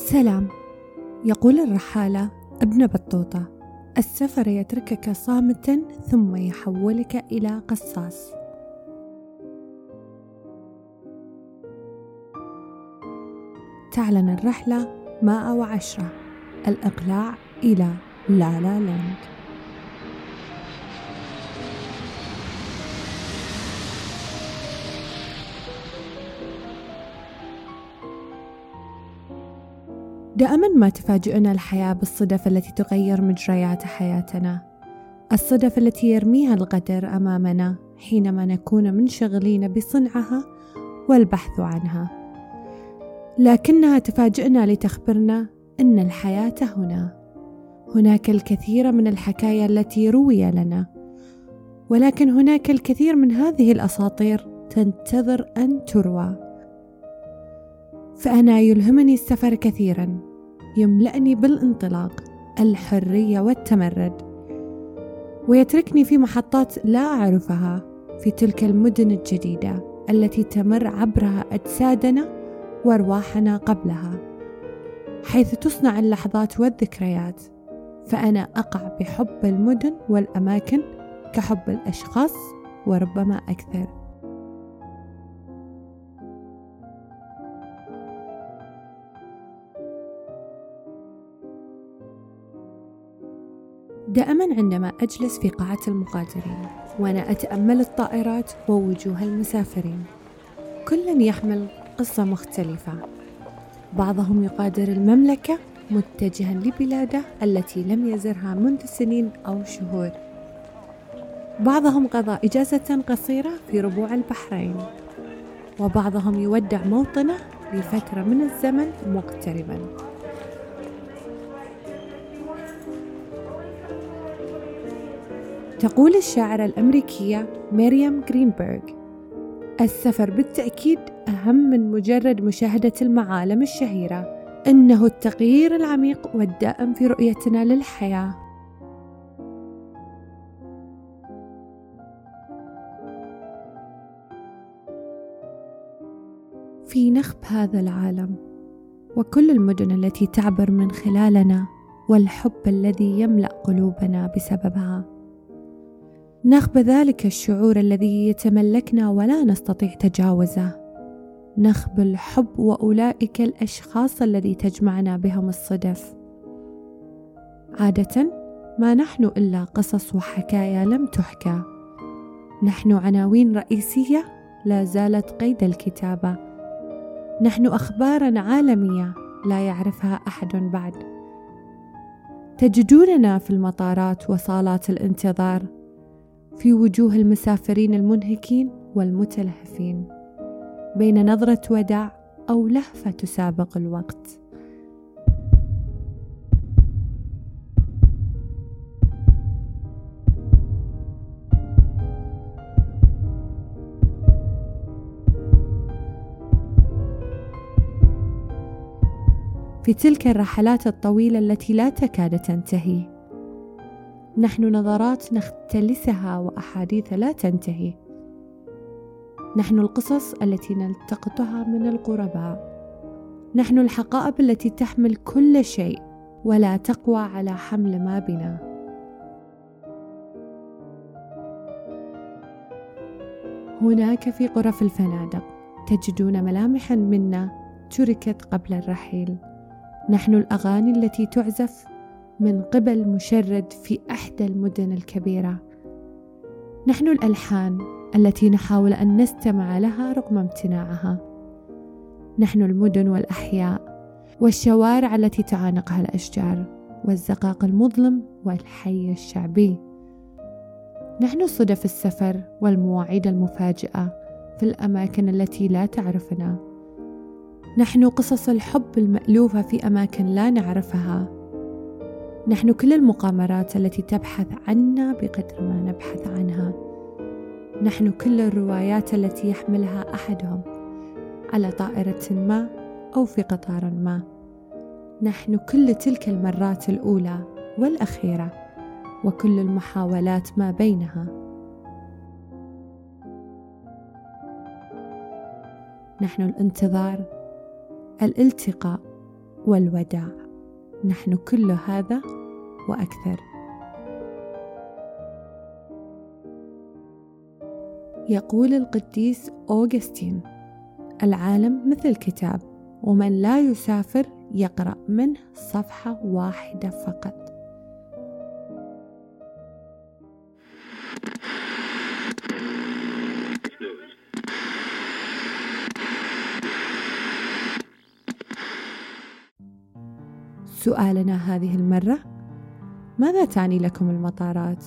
سلام. يقول الرحالة ابن بطوطة السفر يتركك صامتا ثم يحولك إلى قصاص. تعلن الرحلة ماء وعشرة الإقلاع إلى لا لا لاند دائما ما تفاجئنا الحياة بالصدف التي تغير مجريات حياتنا. الصدف التي يرميها القدر أمامنا حينما نكون منشغلين بصنعها والبحث عنها. لكنها تفاجئنا لتخبرنا أن الحياة هنا. هناك الكثير من الحكايا التي روي لنا ولكن هناك الكثير من هذه الأساطير تنتظر أن تروى. فأنا يلهمني السفر كثيرا يملأني بالانطلاق الحرية والتمرد. ويتركني في محطات لا أعرفها في تلك المدن الجديدة التي تمر عبرها أجسادنا وأرواحنا قبلها. حيث تصنع اللحظات والذكريات فأنا أقع بحب المدن والأماكن كحب الأشخاص وربما أكثر. دائما عندما أجلس في قاعة المقاتلين وأنا أتأمل الطائرات ووجوه المسافرين. كل يحمل قصة مختلفة. بعضهم يغادر المملكة متجها لبلاده التي لم يزرها منذ سنين أو شهور. بعضهم قضى إجازة قصيرة في ربوع البحرين. وبعضهم يودع موطنه لفترة من الزمن مقتربا. تقول الشاعرة الأمريكية ميريام جرينبرغ السفر بالتأكيد أهم من مجرد مشاهدة المعالم الشهيرة. إنه التغيير العميق والدائم في رؤيتنا للحياة. في نخب هذا العالم وكل المدن التي تعبر من خلالنا والحب الذي يملأ قلوبنا بسببها. نخب ذلك الشعور الذي يتملكنا ولا نستطيع تجاوزه. نخب الحب وأولئك الأشخاص الذي تجمعنا بهم الصدف. عادة ما نحن إلا قصص وحكايا لم تحكى. نحن عناوين رئيسية لا زالت قيد الكتابة. نحن أخبارا عالمية لا يعرفها أحد بعد. تجدوننا في المطارات وصالات الانتظار. في وجوه المسافرين المنهكين والمتلهفين بين نظرة وداع أو لهفة تسابق الوقت. في تلك الرحلات الطويلة التي لا تكاد تنتهي نحن نظرات نختلسها وأحاديث لا تنتهي. نحن القصص التي نلتقطها من القرباء. نحن الحقائب التي تحمل كل شيء ولا تقوى على حمل ما بنا. هناك في غرف الفنادق تجدون ملامحا منا تركت قبل الرحيل. نحن الأغاني التي تعزف من قبل مشرد في إحدى المدن الكبيرة. نحن الألحان التي نحاول أن نستمع لها رغم امتناعها. نحن المدن والأحياء والشوارع التي تعانقها الأشجار والزقاق المظلم والحي الشعبي. نحن صدف السفر والمواعيد المفاجئة في الأماكن التي لا تعرفنا. نحن قصص الحب المألوفة في أماكن لا نعرفها. نحن كل المقامرات التي تبحث عنا بقدر ما نبحث عنها. نحن كل الروايات التي يحملها أحدهم على طائرة ما أو في قطار ما. نحن كل تلك المرات الأولى والأخيرة وكل المحاولات ما بينها. نحن الانتظار الالتقاء والوداع. نحن كل هذا وأكثر. يقول القديس أوغستين العالم مثل كتاب ومن لا يسافر يقرأ منه صفحة واحدة فقط. سؤالنا هذه المرة ماذا تعني لكم المطارات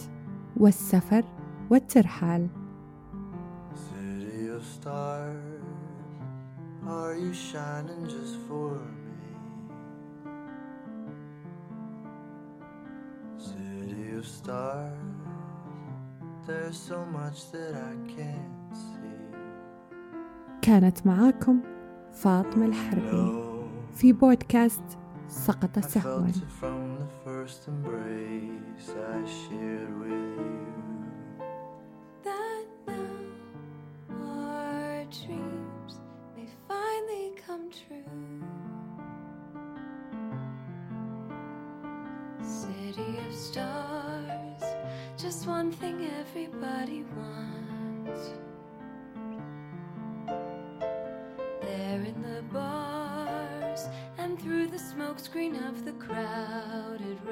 والسفر والترحال؟ Are you shining just for me? City of stars, there's so much that I can't see. كانت معاكم فاطمة الحربي في بودكاست سقط سهوا first embrace I shared with you. That now our dreams may finally come true. City of stars, just one thing everybody wants. There in the bars and through the smokescreen of the crowded